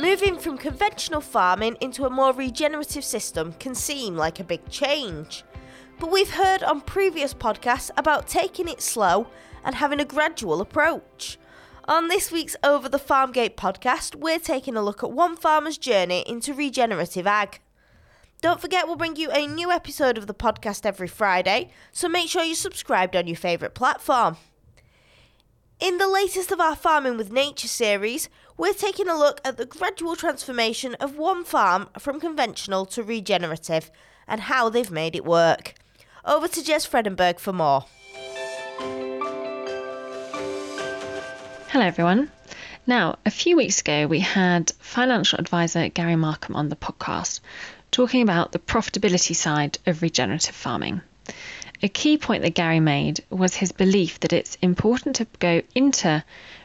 Moving from conventional farming into a more regenerative system can seem like a big change. But we've heard on previous podcasts about taking it slow and having a gradual approach. On this week's Over the Farmgate podcast, we're taking a look at one farmer's journey into regenerative ag. Don't forget, we'll bring you a new episode of the podcast every Friday, so make sure you're subscribed on your favourite platform. In the latest of our Farming with Nature series, we're taking a look at the gradual transformation of one farm from conventional to regenerative and how they've made it work. Over to Jez Fredenburgh for more. Hello, everyone. Now, a few weeks ago, we had financial advisor Gary Markham on the podcast talking about the profitability side of regenerative farming. A key point that Gary made was his belief that it's important to go into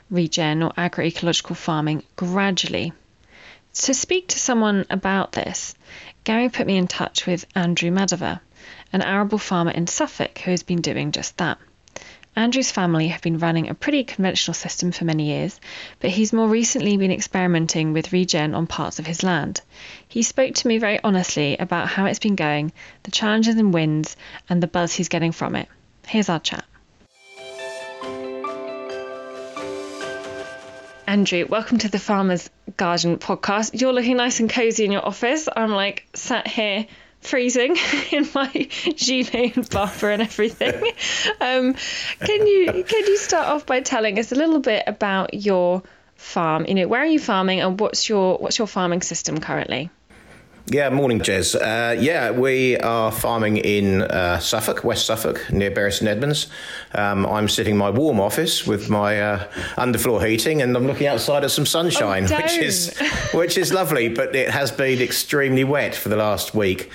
regen or agroecological farming gradually. To speak to someone about this, Gary put me in touch with Andrew Madover, an arable farmer in Suffolk who has been doing just that. Andrew's family have been running a pretty conventional system for many years, but he's more recently been experimenting with regen on parts of his land. He spoke to me very honestly about how it's been going, the challenges and wins, and the buzz he's getting from it. Here's our chat. Andrew, welcome to the Farmers Guardian podcast. You're looking nice and cozy in your office. I'm like sat here freezing in my gilet and Barbour and everything. Um, can you can you start off by telling us a little bit about your farm? You know, where are you farming and what's your what's your farming system currently? Yeah, morning, Jez. Uh, yeah, we are farming in uh, Suffolk, West Suffolk, near Bury St Edmunds. Um, I'm sitting in my warm office with my uh, underfloor heating, and I'm looking outside at some sunshine, oh, which is which is lovely. But it has been extremely wet for the last week.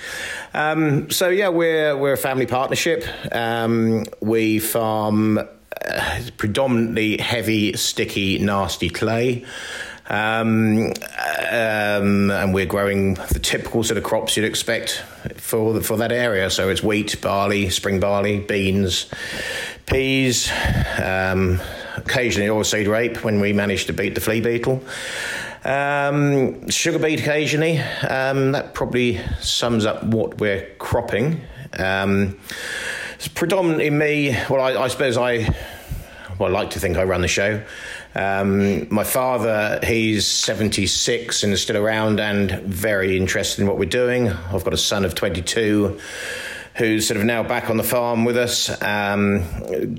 Um, so yeah, we're we're a family partnership. Um, we farm uh, predominantly heavy, sticky, nasty clay. Um, um, and we're growing the typical sort of crops you'd expect for the, for that area. So it's wheat, barley, spring barley, beans, peas, um, occasionally oilseed rape when we manage to beat the flea beetle. Um, sugar beet occasionally. Um, that probably sums up what we're cropping. Um, it's predominantly me. Well, I, I suppose I. Well, I like to think I run the show. Um, my father, he's 76 and is still around and very interested in what we're doing. I've got a son of 22 who's sort of now back on the farm with us. Um,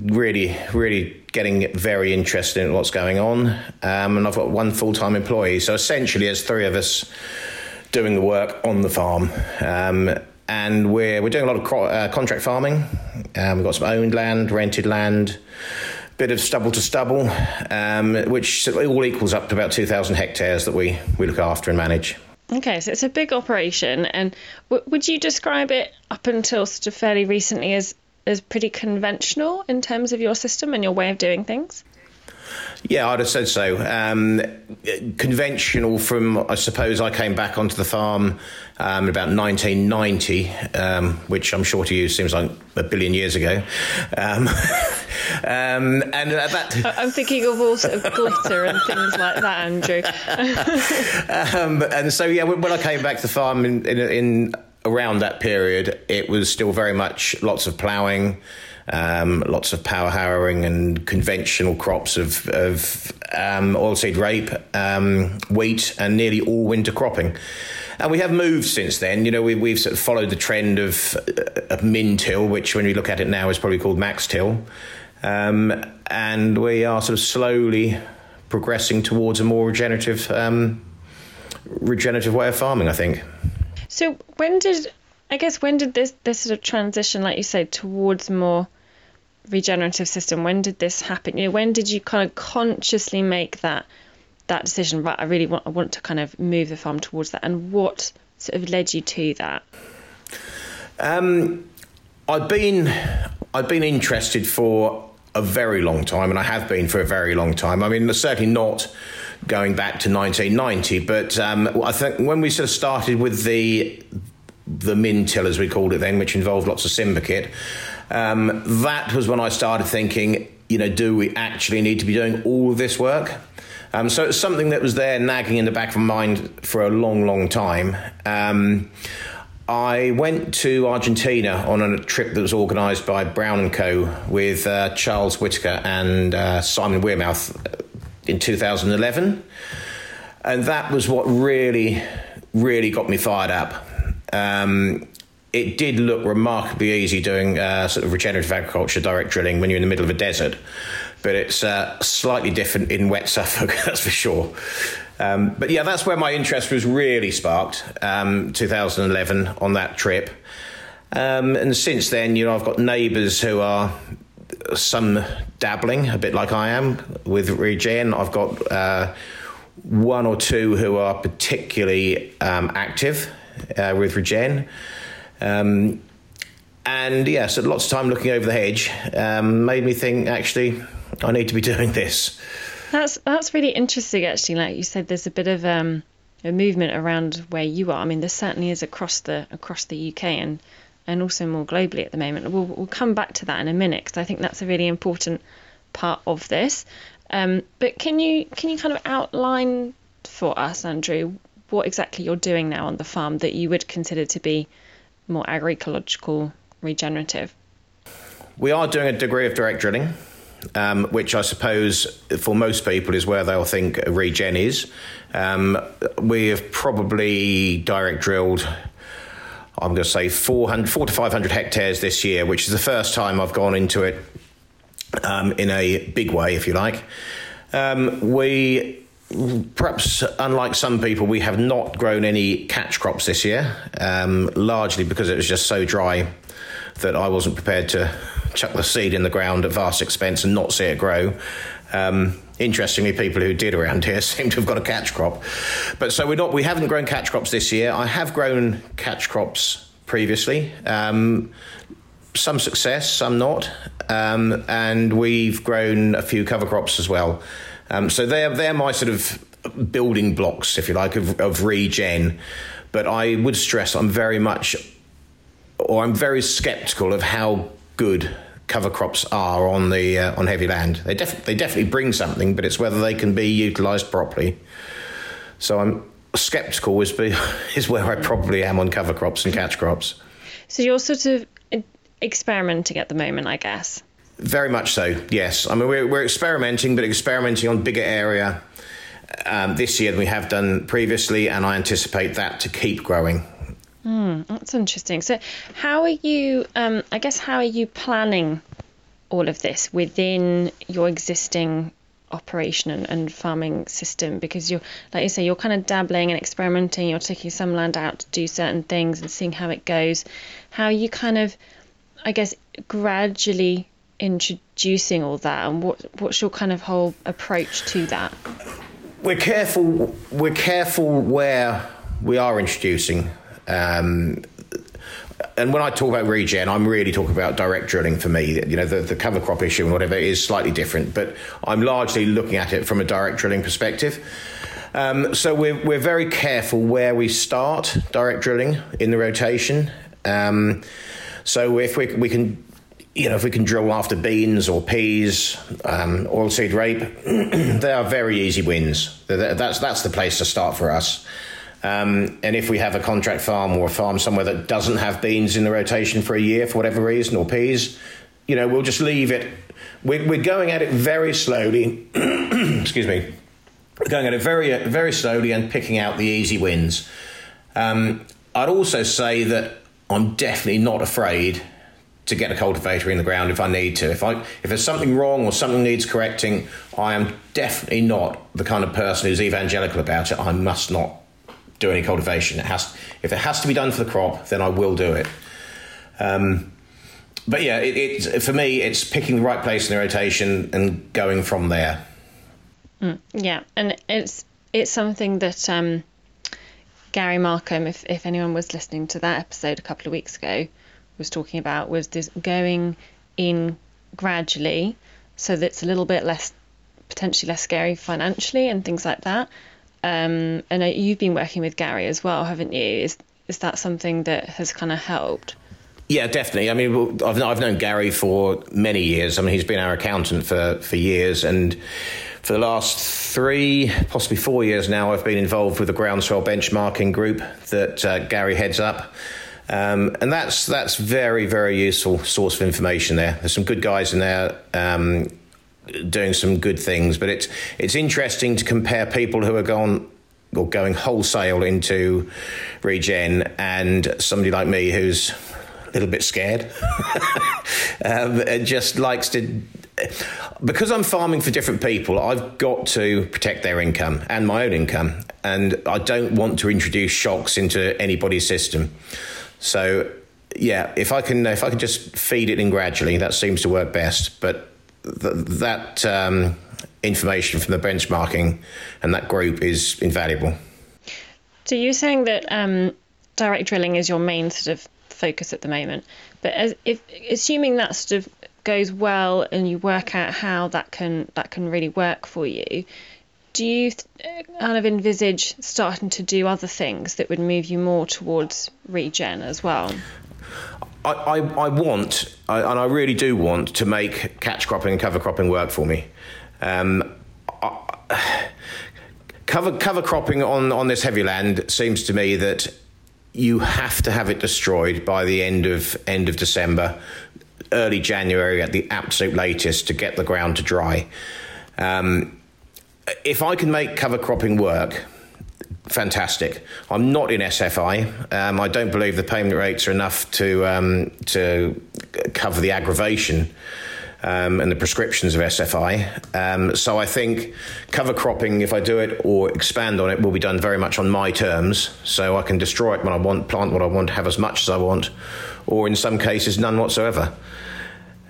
really, really getting very interested in what's going on. Um, and I've got one full time employee. So essentially, there's three of us doing the work on the farm. Um, and we're, we're doing a lot of cro- uh, contract farming. Um, we've got some owned land, rented land bit of stubble to stubble, um, which all equals up to about 2,000 hectares that we, we look after and manage. Okay, so it's a big operation, and w- would you describe it up until sort of fairly recently as as pretty conventional in terms of your system and your way of doing things? Yeah, I'd have said so. Um, conventional from, I suppose, I came back onto the farm um, about 1990, um, which I'm sure to you seems like a billion years ago. Um, um, and that. I'm thinking of all sort of glitter and things like that, Andrew. Um, and so, yeah, when I came back to the farm in, in, in around that period, it was still very much lots of ploughing um, lots of power harrowing and conventional crops of, of um, oilseed rape, um, wheat, and nearly all winter cropping. And we have moved since then. You know, we, we've sort of followed the trend of, uh, of min till, which when we look at it now is probably called max till. Um, and we are sort of slowly progressing towards a more regenerative, um, regenerative way of farming, I think. So when did I guess when did this this sort of transition, like you said, towards more regenerative system? When did this happen? You know, when did you kind of consciously make that that decision? Right, I really want I want to kind of move the farm towards that, and what sort of led you to that? Um, I've been I've been interested for a very long time, and I have been for a very long time. I mean, certainly not going back to 1990, but um, I think when we sort of started with the the min till, as we called it then, which involved lots of Simba kit. Um, that was when I started thinking, you know, do we actually need to be doing all of this work? Um, so it's something that was there nagging in the back of my mind for a long, long time. Um, I went to Argentina on a trip that was organised by Brown and Co. with uh, Charles Whitaker and uh, Simon Wearmouth in 2011, and that was what really, really got me fired up. Um, it did look remarkably easy doing uh, sort of regenerative agriculture, direct drilling when you're in the middle of a desert, but it's uh, slightly different in wet Suffolk, that's for sure. Um, but yeah, that's where my interest was really sparked, um, 2011 on that trip. Um, and since then, you know, I've got neighbours who are some dabbling, a bit like I am with regen. I've got uh, one or two who are particularly um, active uh, with regen. Um, and yeah, so lots of time looking over the hedge um, made me think actually I need to be doing this. That's that's really interesting actually. Like you said, there's a bit of um, a movement around where you are. I mean, there certainly is across the across the UK and and also more globally at the moment. We'll we'll come back to that in a minute because I think that's a really important part of this. Um, but can you can you kind of outline for us, Andrew, what exactly you're doing now on the farm that you would consider to be more agroecological regenerative? We are doing a degree of direct drilling, um, which I suppose for most people is where they'll think regen is. Um, we have probably direct drilled. I'm going to say 400, 4 to 500 hectares this year, which is the first time I've gone into it um, in a big way, if you like. Um, we perhaps unlike some people, we have not grown any catch crops this year, um, largely because it was just so dry that I wasn't prepared to chuck the seed in the ground at vast expense and not see it grow. Um, interestingly, people who did around here seem to have got a catch crop, but so we're not. We haven't grown catch crops this year. I have grown catch crops previously. Um, some success, some not, um, and we've grown a few cover crops as well. Um, so they're they're my sort of building blocks, if you like, of, of regen. But I would stress I'm very much, or I'm very sceptical of how good cover crops are on the uh, on heavy land. They def- they definitely bring something, but it's whether they can be utilised properly. So I'm sceptical is be, is where I probably am on cover crops and catch crops. So you're sort of experimenting at the moment, I guess. Very much so, yes. I mean, we're, we're experimenting, but experimenting on bigger area um, this year than we have done previously, and I anticipate that to keep growing. Mm, that's interesting. So, how are you? Um, I guess how are you planning all of this within your existing operation and, and, farming system? Because you're, like you say, you're kind of dabbling and experimenting. You're taking some land out to do certain things and seeing how it goes. How are you kind of, I guess, gradually introducing all that, and what what's your kind of whole approach to that? We're careful. We're careful where we are introducing. Um, and when I talk about regen, I'm really talking about direct drilling for me. You know, the, the cover crop issue and whatever is slightly different, but I'm largely looking at it from a direct drilling perspective. Um, so we're, we're very careful where we start direct drilling in the rotation. Um, so if we, we can you know, if we can drill after beans or peas, um, oilseed rape, they are very easy wins. That's that's the place to start for us. Um, and if we have a contract farm or a farm somewhere that doesn't have beans in the rotation for a year for whatever reason or peas, you know, we'll just leave it. We're, we're going at it very slowly. excuse me. We're going at it very very slowly and picking out the easy wins. Um, I'd also say that I'm definitely not afraid to get a cultivator in the ground if I need to. If I if there's something wrong or something needs correcting, I am definitely not the kind of person who's evangelical about it. I must not do any cultivation. It has if it has to be done for the crop, then I will do it. Um, but yeah, it, it, for me, it's picking the right place in the rotation and going from there. Mm, yeah, and it's it's something that um, Gary Markham, if if anyone was listening to that episode a couple of weeks ago, was talking about was this going in gradually so that it's a little bit less potentially less scary financially and things like that. Um, and you've been working with Gary as well, haven't you? Is is that something that has kind of helped? Yeah, definitely. I mean, I've, I've known Gary for many years. I mean, he's been our accountant for, for years. And for the last three, possibly four years now, I've been involved with the groundswell benchmarking group that uh, Gary heads up. Um, and that's that's very very useful source of information there. There's some good guys in there um, doing some good things, but it's it's interesting to compare people who are gone or going wholesale into regen and somebody like me who's a little bit scared um, and just likes to because I'm farming for different people, I've got to protect their income and my own income, and I don't want to introduce shocks into anybody's system. So, yeah, if I can, if I can just feed it in gradually, that seems to work best. But th- that um, information from the benchmarking and that group is invaluable. So you're saying that um, direct drilling is your main sort of focus at the moment, but as, if assuming that sort of goes well and you work out how that can that can really work for you, do you kind of envisage starting to do other things that would move you more towards regen as well? I, I, I want, I, and I really do want to make catch cropping and cover cropping work for me. Um, I, cover cover cropping on, on this heavy land seems to me that you have to have it destroyed by the end of end of December, early January at the absolute latest to get the ground to dry. Um, if I can make cover cropping work, fantastic. I'm not in SFI. Um, I don't believe the payment rates are enough to um, to cover the aggravation. Um, and the prescriptions of SFI. Um, so I think cover cropping, if I do it or expand on it, will be done very much on my terms. So I can destroy it when I want, plant what I want, have as much as I want, or in some cases, none whatsoever.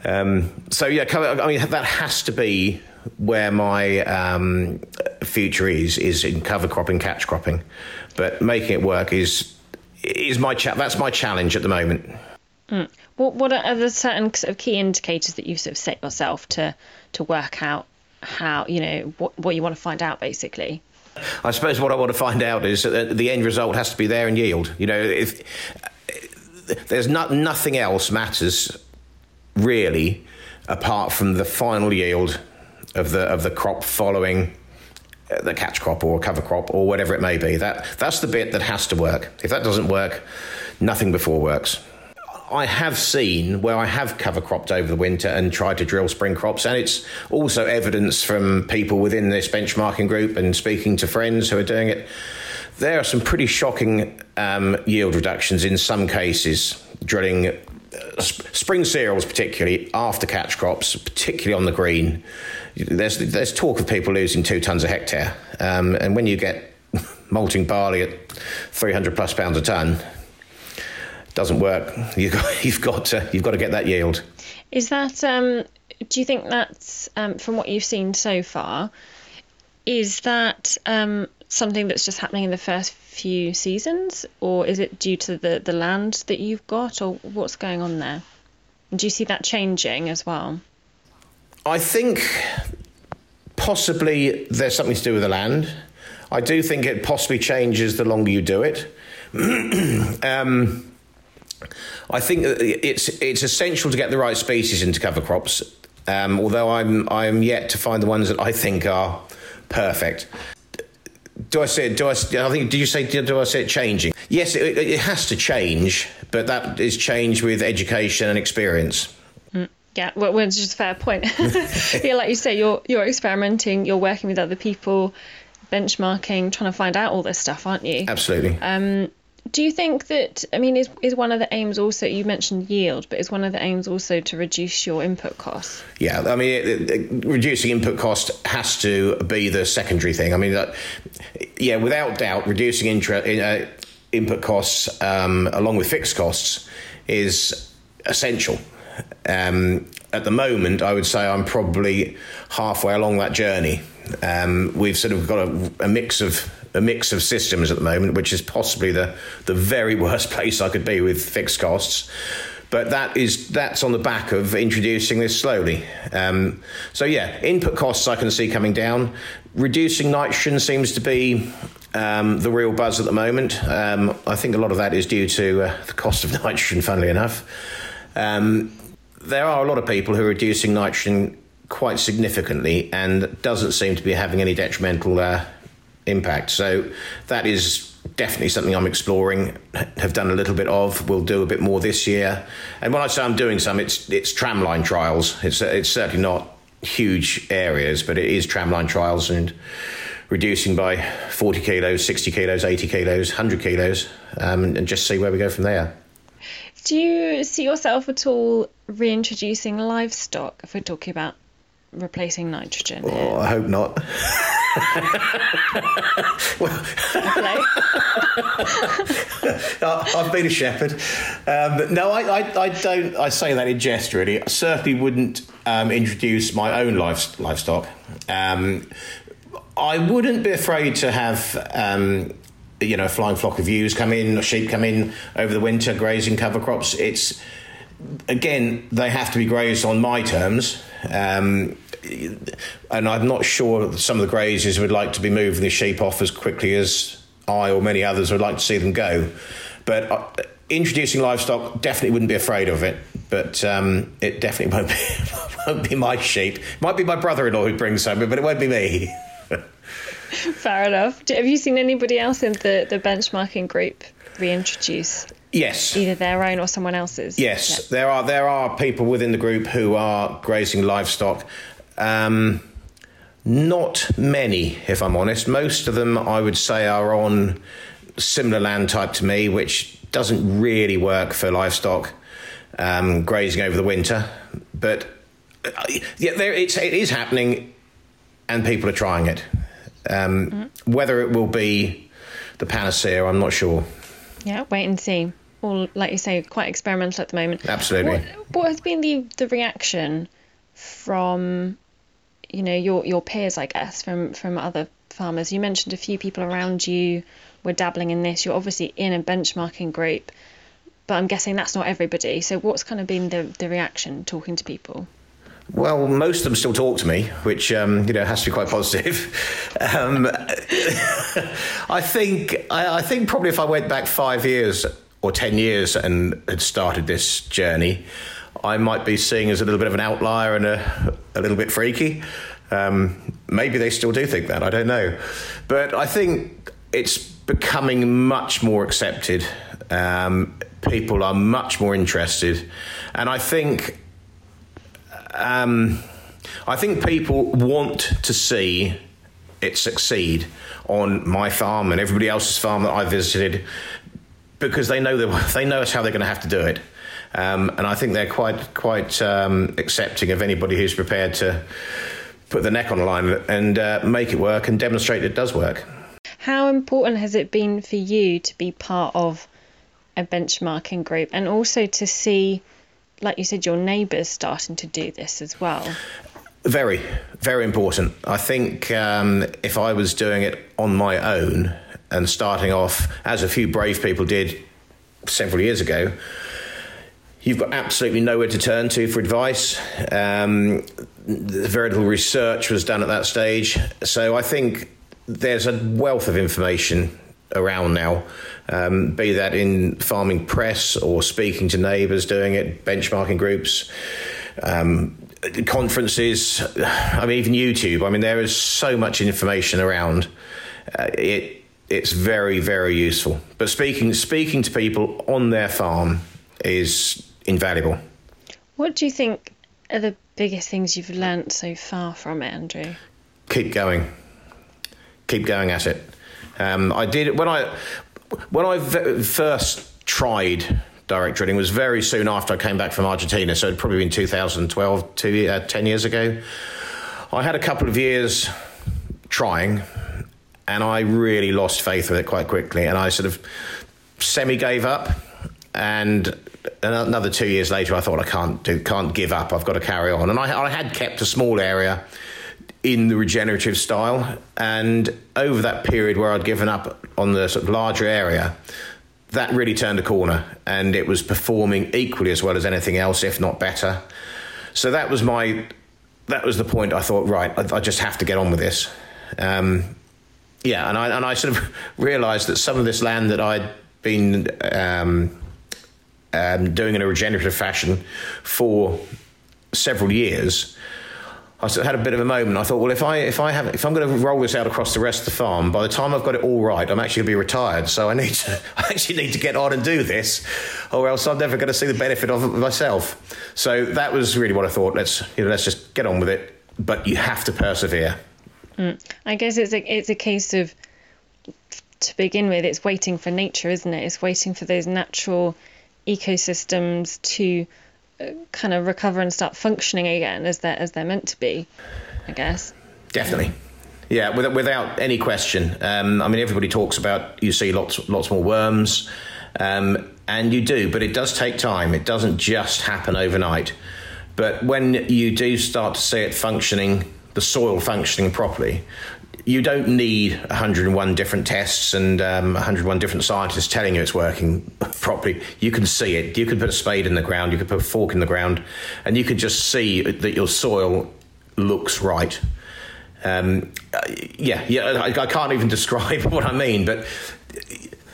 Um, so yeah, cover, I mean that has to be where my um, future is is in cover cropping, catch cropping, but making it work is is my cha- that's my challenge at the moment. Mm. What what are the certain sort of key indicators that you've sort of set yourself to to work out how you know what what you want to find out basically? I suppose what I want to find out is that the end result has to be there in yield. You know, if there's not nothing else matters really apart from the final yield of the of the crop following uh, the catch crop or cover crop or whatever it may be. That that's the bit that has to work. If that doesn't work, nothing before works. I have seen where I have cover cropped over the winter and tried to drill spring crops, and it's also evidence from people within this benchmarking group and speaking to friends who are doing it. There are some pretty shocking um, yield reductions in some cases, drilling spring cereals, particularly after catch crops, particularly on the green there's there's talk of people losing two tons a hectare, um, and when you get malting barley at 300 plus pounds a ton, doesn't work. You've got you've got to you've got to get that yield. Is that um, do you think that's um, from what you've seen so far? Is that um, something that's just happening in the first few seasons, or is it due to the, the land that you've got, or what's going on there? And do you see that changing as well? I think possibly there's something to do with the land. I do think it possibly changes the longer you do it. um, I think it's it's essential to get the right species into cover crops. Um, although I'm I'm yet to find the ones that I think are perfect. Do I say? Do I? I think. do you say? Do I say it changing? Yes, it, it has to change, but that is change with education and experience. Yeah, well, it's just a fair point. yeah, like you say, you're you're experimenting, you're working with other people, benchmarking, trying to find out all this stuff, aren't you? Absolutely. Um, do you think that I mean is is one of the aims also you mentioned yield, but is one of the aims also to reduce your input costs? Yeah, I mean it, it, reducing input cost has to be the secondary thing. I mean that, yeah, without doubt, reducing intra, uh, input costs um, along with fixed costs is essential. Um, at the moment, I would say I'm probably halfway along that journey. Um, we've sort of got a, a, mix of a mix of systems at the moment, which is possibly the the very worst place I could be with fixed costs. But that is that's on the back of introducing this slowly. Um, so yeah, input costs I can see coming down. Reducing nitrogen seems to be um, the real buzz at the moment. Um, I think a lot of that is due to uh, the cost of nitrogen, funnily enough. Um, there are a lot of people who are reducing nitrogen quite significantly and doesn't seem to be having any detrimental uh, impact. So that is definitely something I'm exploring, have done a little bit of, will do a bit more this year. And when I say I'm doing some, it's it's tramline trials. It's it's certainly not huge areas, but it is tramline trials and reducing by 40 kilos, 60 kilos, 80 kilos, 100 kilos, um, and, and just see where we go from there. Do you see yourself at all reintroducing livestock if we're talking about replacing nitrogen? Oh, I hope not. well, I've been a shepherd. Um, no, I, I, I, don't. I say that in jest, really. I certainly wouldn't um, introduce my own life, livestock. Um, I wouldn't be afraid to have um, you know, a flying flock of ewes come in, or sheep come in over the winter, grazing cover crops. It's again, they have to be grazed on my terms. Um, and I'm not sure some of the graziers would like to be moving the sheep off as quickly as I or many others would like to see them go. But uh, introducing livestock, definitely wouldn't be afraid of it. But um, it definitely won't be, won't be my sheep. It Might be my brother-in-law who brings some, but it won't be me. Fair enough. Have you seen anybody else in the, the benchmarking group reintroduce? Yes. Either their own or someone else's. Yes, there are there are people within the group who are grazing livestock. Um, not many, if I'm honest. Most of them, I would say, are on similar land type to me, which doesn't really work for livestock um, grazing over the winter. But uh, yeah, there, it's, it is happening, and people are trying it. Um, mm-hmm. Whether it will be the panacea, I'm not sure. Yeah, wait and see. Or, like you say, quite experimental at the moment. Absolutely. What, what has been the, the reaction from, you know, your your peers, I guess, from from other farmers? You mentioned a few people around you were dabbling in this. You're obviously in a benchmarking group, but I'm guessing that's not everybody. So, what's kind of been the the reaction talking to people? Well, most of them still talk to me, which um, you know has to be quite positive. um, I think I, I, think probably if I went back five years or ten years and had started this journey, I might be seen as a little bit of an outlier and a, a little bit freaky. Um, maybe they still do think that. I don't know, but I think it's becoming much more accepted. Um, people are much more interested, and I think um, I think people want to see it succeed on my farm and everybody else's farm that I visited because they know that they know how they're going to have to do it. Um, and I think they're quite quite um, accepting of anybody who's prepared to put the neck on the line and uh, make it work and demonstrate it does work. How important has it been for you to be part of a benchmarking group and also to see like you said, your neighbours starting to do this as well. Very, very important. I think um, if I was doing it on my own and starting off, as a few brave people did several years ago, you've got absolutely nowhere to turn to for advice. Um, very little research was done at that stage. So I think there's a wealth of information around now, um, be that in farming press or speaking to neighbours doing it, benchmarking groups, um, conferences, I mean, even YouTube. I mean, there is so much information around. Uh, it it's very very useful. But speaking speaking to people on their farm is invaluable. What do you think are the biggest things you've learnt so far from it, Andrew? Keep going. Keep going at it. Um, I did when I when I v- first tried direct drilling was very soon after I came back from Argentina, so it'd probably been 2012, two, uh, 10 years ago. I had a couple of years trying, and I really lost faith with it quite quickly, and I sort of semi gave up. And another two years later, I thought I can't do, can't give up. I've got to carry on. And I, I had kept a small area in the regenerative style. And over that period where I'd given up on the sort of larger area, that really turned a corner and it was performing equally as well as anything else, if not better. So that was my, that was the point I thought, right, I, I just have to get on with this. Um, yeah, and I and I sort of realised that some of this land that I'd been um, um, doing in a regenerative fashion for several years. I had a bit of a moment. I thought, well, if I if I have if I'm going to roll this out across the rest of the farm, by the time I've got it all right, I'm actually going to be retired. So I need to I actually need to get on and do this, or else I'm never going to see the benefit of it myself. So that was really what I thought. Let's you know let's just get on with it. But you have to persevere. Mm. I guess it's a it's a case of to begin with, it's waiting for nature, isn't it? It's waiting for those natural ecosystems to uh, kind of recover and start functioning again as they're as they're meant to be. I guess. Definitely. Yeah, without, without any question. Um, I mean, everybody talks about you see lots lots more worms, um, and you do, but it does take time. It doesn't just happen overnight. But when you do start to see it functioning, the soil functioning properly, you don't need 101 different tests and um, 101 different scientists telling you it's working properly. You can see it. You can put a spade in the ground, you can put a fork in the ground, and you can just see that your soil looks right. Um, yeah, yeah. I, I, can't even describe what I mean, but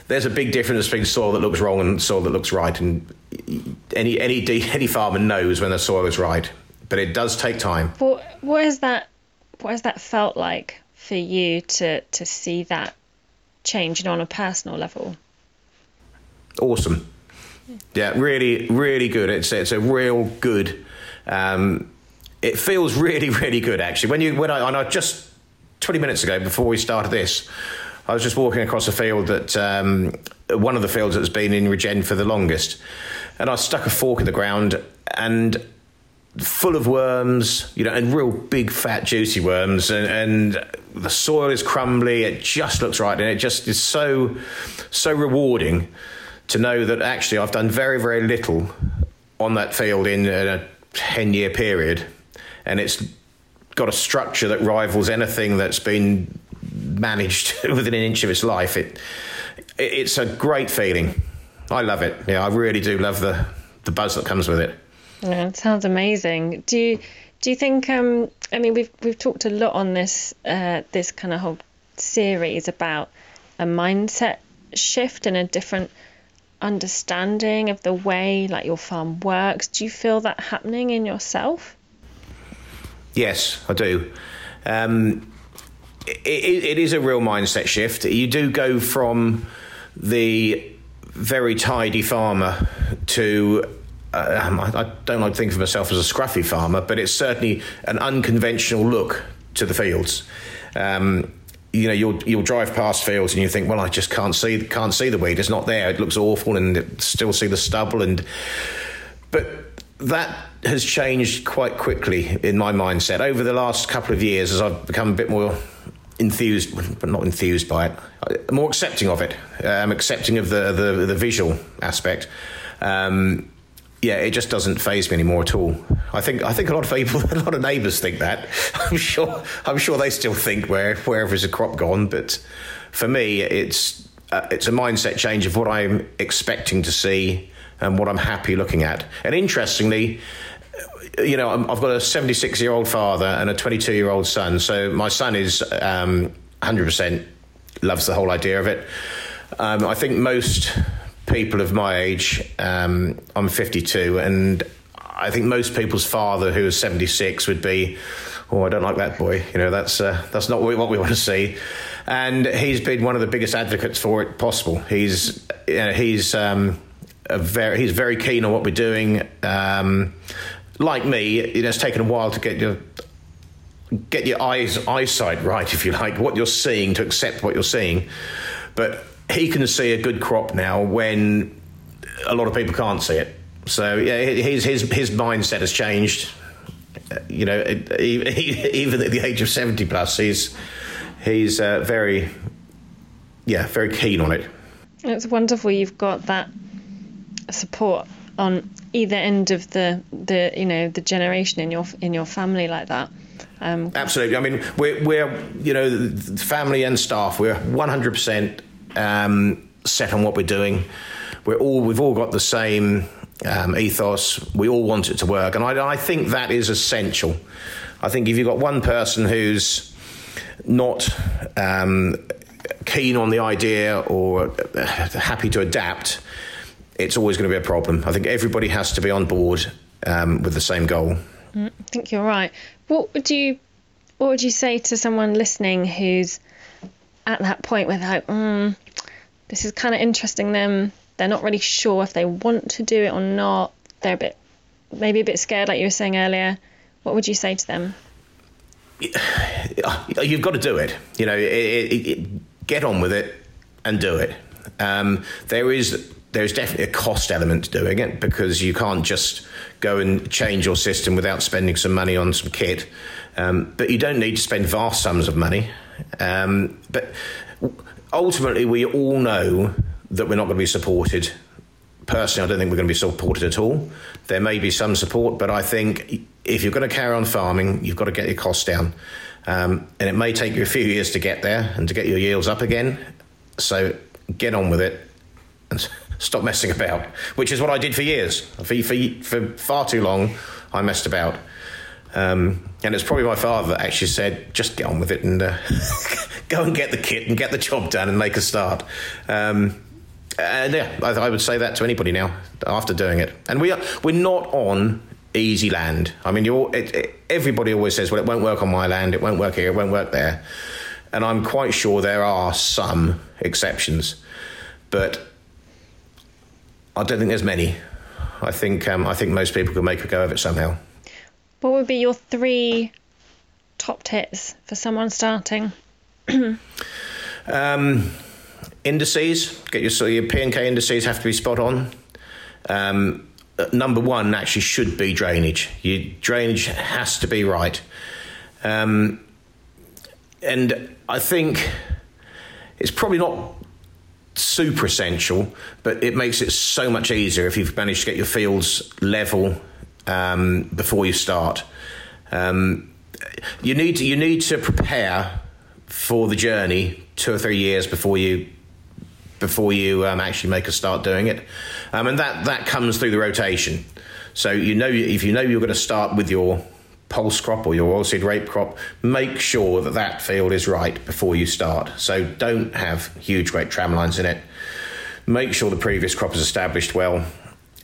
there's a big difference between soil that looks wrong and soil that looks right. And any any any farmer knows when the soil is right, but it does take time. What what has that what has that felt like for you to to see that change on a personal level? Awesome. Yeah, really, really good. It's it's a real good. Um, it feels really, really good actually. When you when I, I just twenty minutes ago before we started this, I was just walking across a field that um, one of the fields that's been in regen for the longest, and I stuck a fork in the ground and full of worms, you know, and real big, fat, juicy worms, and, and, the soil is crumbly. It just looks right, and it just is so, so rewarding to know that actually I've done very, very little on that field in a ten-year period, and it's got a structure that rivals anything that's been managed within an inch of its life. It, it's a great feeling. I love it. Yeah, I really do love the the buzz that comes with it. Yeah, it sounds amazing. Do you do you think? Um, I mean, we've we've talked a lot on this uh, this kind of whole series about a mindset shift and a different understanding of the way like your farm works. Do you feel that happening in yourself? Yes, I do. Um, it, it is a real mindset shift. You do go from the very tidy farmer to um, I, I, don't like to think of myself as a scruffy farmer, but it's certainly an unconventional look to the fields. Um, you know, you'll you'll drive past fields and you think, well, I just can't see can't see the weed. It's not there. It looks awful, and still see the stubble. And but that has changed quite quickly in my mindset over the last couple of years as I've become a bit more enthused, but not enthused by it, more accepting of it. Um, accepting of the the, the visual aspect. Um, yeah, it just doesn't phase me anymore at all. I think I think a lot of people, a lot of neighbours think that. I'm sure I'm sure they still think where wherever is a crop gone, but for me, it's uh, it's a mindset change of what I'm expecting to see and what I'm happy looking at. And interestingly, you know, i have got a 76 year old father and a 22 year old son. So my son is um, 100% loves the whole idea of it. Um, I think most people of my age, um, I'm 52, and I think most people's father who is 76 would be, oh, I don't like that boy. You know, that's uh, that's not what we want to see. And he's been one of the biggest advocates for it possible. He's you know, he's um, very he's very keen on what we're doing. Um, like me, you know, it's taken a while to get your get your eyes eyesight right, if you like, what you're seeing to accept what you're seeing. But he can see a good crop now when a lot of people can't see it. So yeah, his his his mindset has changed. You know, even at the age of seventy plus, he's he's uh, very yeah very keen on it. It's wonderful you've got that support on either end of the the you know the generation in your in your family like that. Um, Absolutely. I mean, we're we're you know family and staff. We're one hundred percent um, set on what we're doing. We're all we've all got the same um, ethos. We all want it to work, and I, I think that is essential. I think if you've got one person who's not um, keen on the idea or uh, happy to adapt, it's always going to be a problem. I think everybody has to be on board um, with the same goal. Mm, I think you're right. What would you what would you say to someone listening who's at that point where they're like, mm, this is kind of interesting them. They're not really sure if they want to do it or not. They're a bit, maybe a bit scared, like you were saying earlier. What would you say to them? You've got to do it. You know, it, it, it, get on with it and do it. Um, there is there's definitely a cost element to doing it because you can't just go and change your system without spending some money on some kit. Um, but you don't need to spend vast sums of money. Um, but ultimately, we all know that we're not going to be supported. Personally, I don't think we're going to be supported at all. There may be some support, but I think if you're going to carry on farming, you've got to get your costs down. Um, and it may take you a few years to get there and to get your yields up again. So get on with it and stop messing about, which is what I did for years. For, for, for far too long, I messed about. Um, and it's probably my father that actually said, just get on with it and uh, go and get the kit and get the job done and make a start. Um, and yeah, I, I, would say that to anybody now after doing it. And we are, we're not on easy land. I mean, it, it, everybody always says, well, it won't work on my land, it won't work here, it won't work there. And I'm quite sure there are some exceptions. But I don't think there's many. I think um, I think most people could make a go of it somehow. What would be your three top tips for someone starting? um, indices. Get your so your P and K indices have to be spot on. Um, uh, number one actually should be drainage. Your drainage has to be right. Um, and I think it's probably not super essential, but it makes it so much easier if you've managed to get your fields level um, before you start. Um, you need to, you need to prepare for the journey two or three years before you before you um, actually make a start doing it, um, and that that comes through the rotation. So you know if you know you're going to start with your pulse crop or your oilseed rape crop, make sure that that field is right before you start. So don't have huge great tram lines in it. Make sure the previous crop is established well,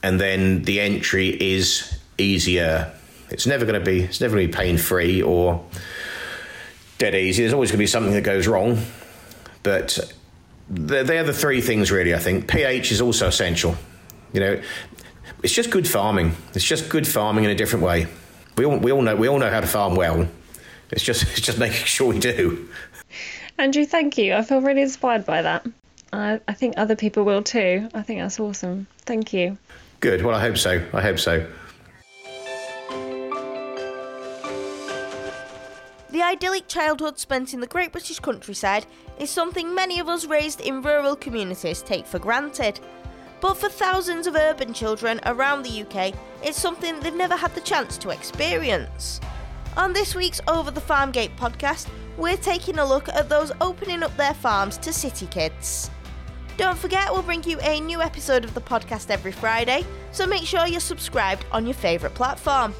and then the entry is easier. It's never going to be it's never going to be pain free or dead easy. There's always going to be something that goes wrong, but they're, they're the three things really. I think pH is also essential. You know, it's just good farming. It's just good farming in a different way. We all, we all know we all know how to farm well. It's just it's just making sure we do. Andrew, thank you. I feel really inspired by that. I, I think other people will too. I think that's awesome. Thank you. Good. Well, I hope so. I hope so. Idyllic childhood spent in the great British countryside is something many of us raised in rural communities take for granted. But for thousands of urban children around the UK, it's something they've never had the chance to experience. On this week's Over the Farm Gate podcast, we're taking a look at those opening up their farms to city kids. Don't forget, we'll bring you a new episode of the podcast every Friday, so make sure you're subscribed on your favourite platform.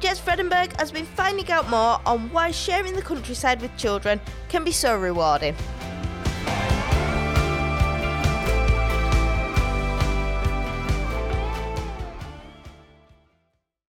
Jez Fredenburgh has been finding out more on why sharing the countryside with children can be so rewarding.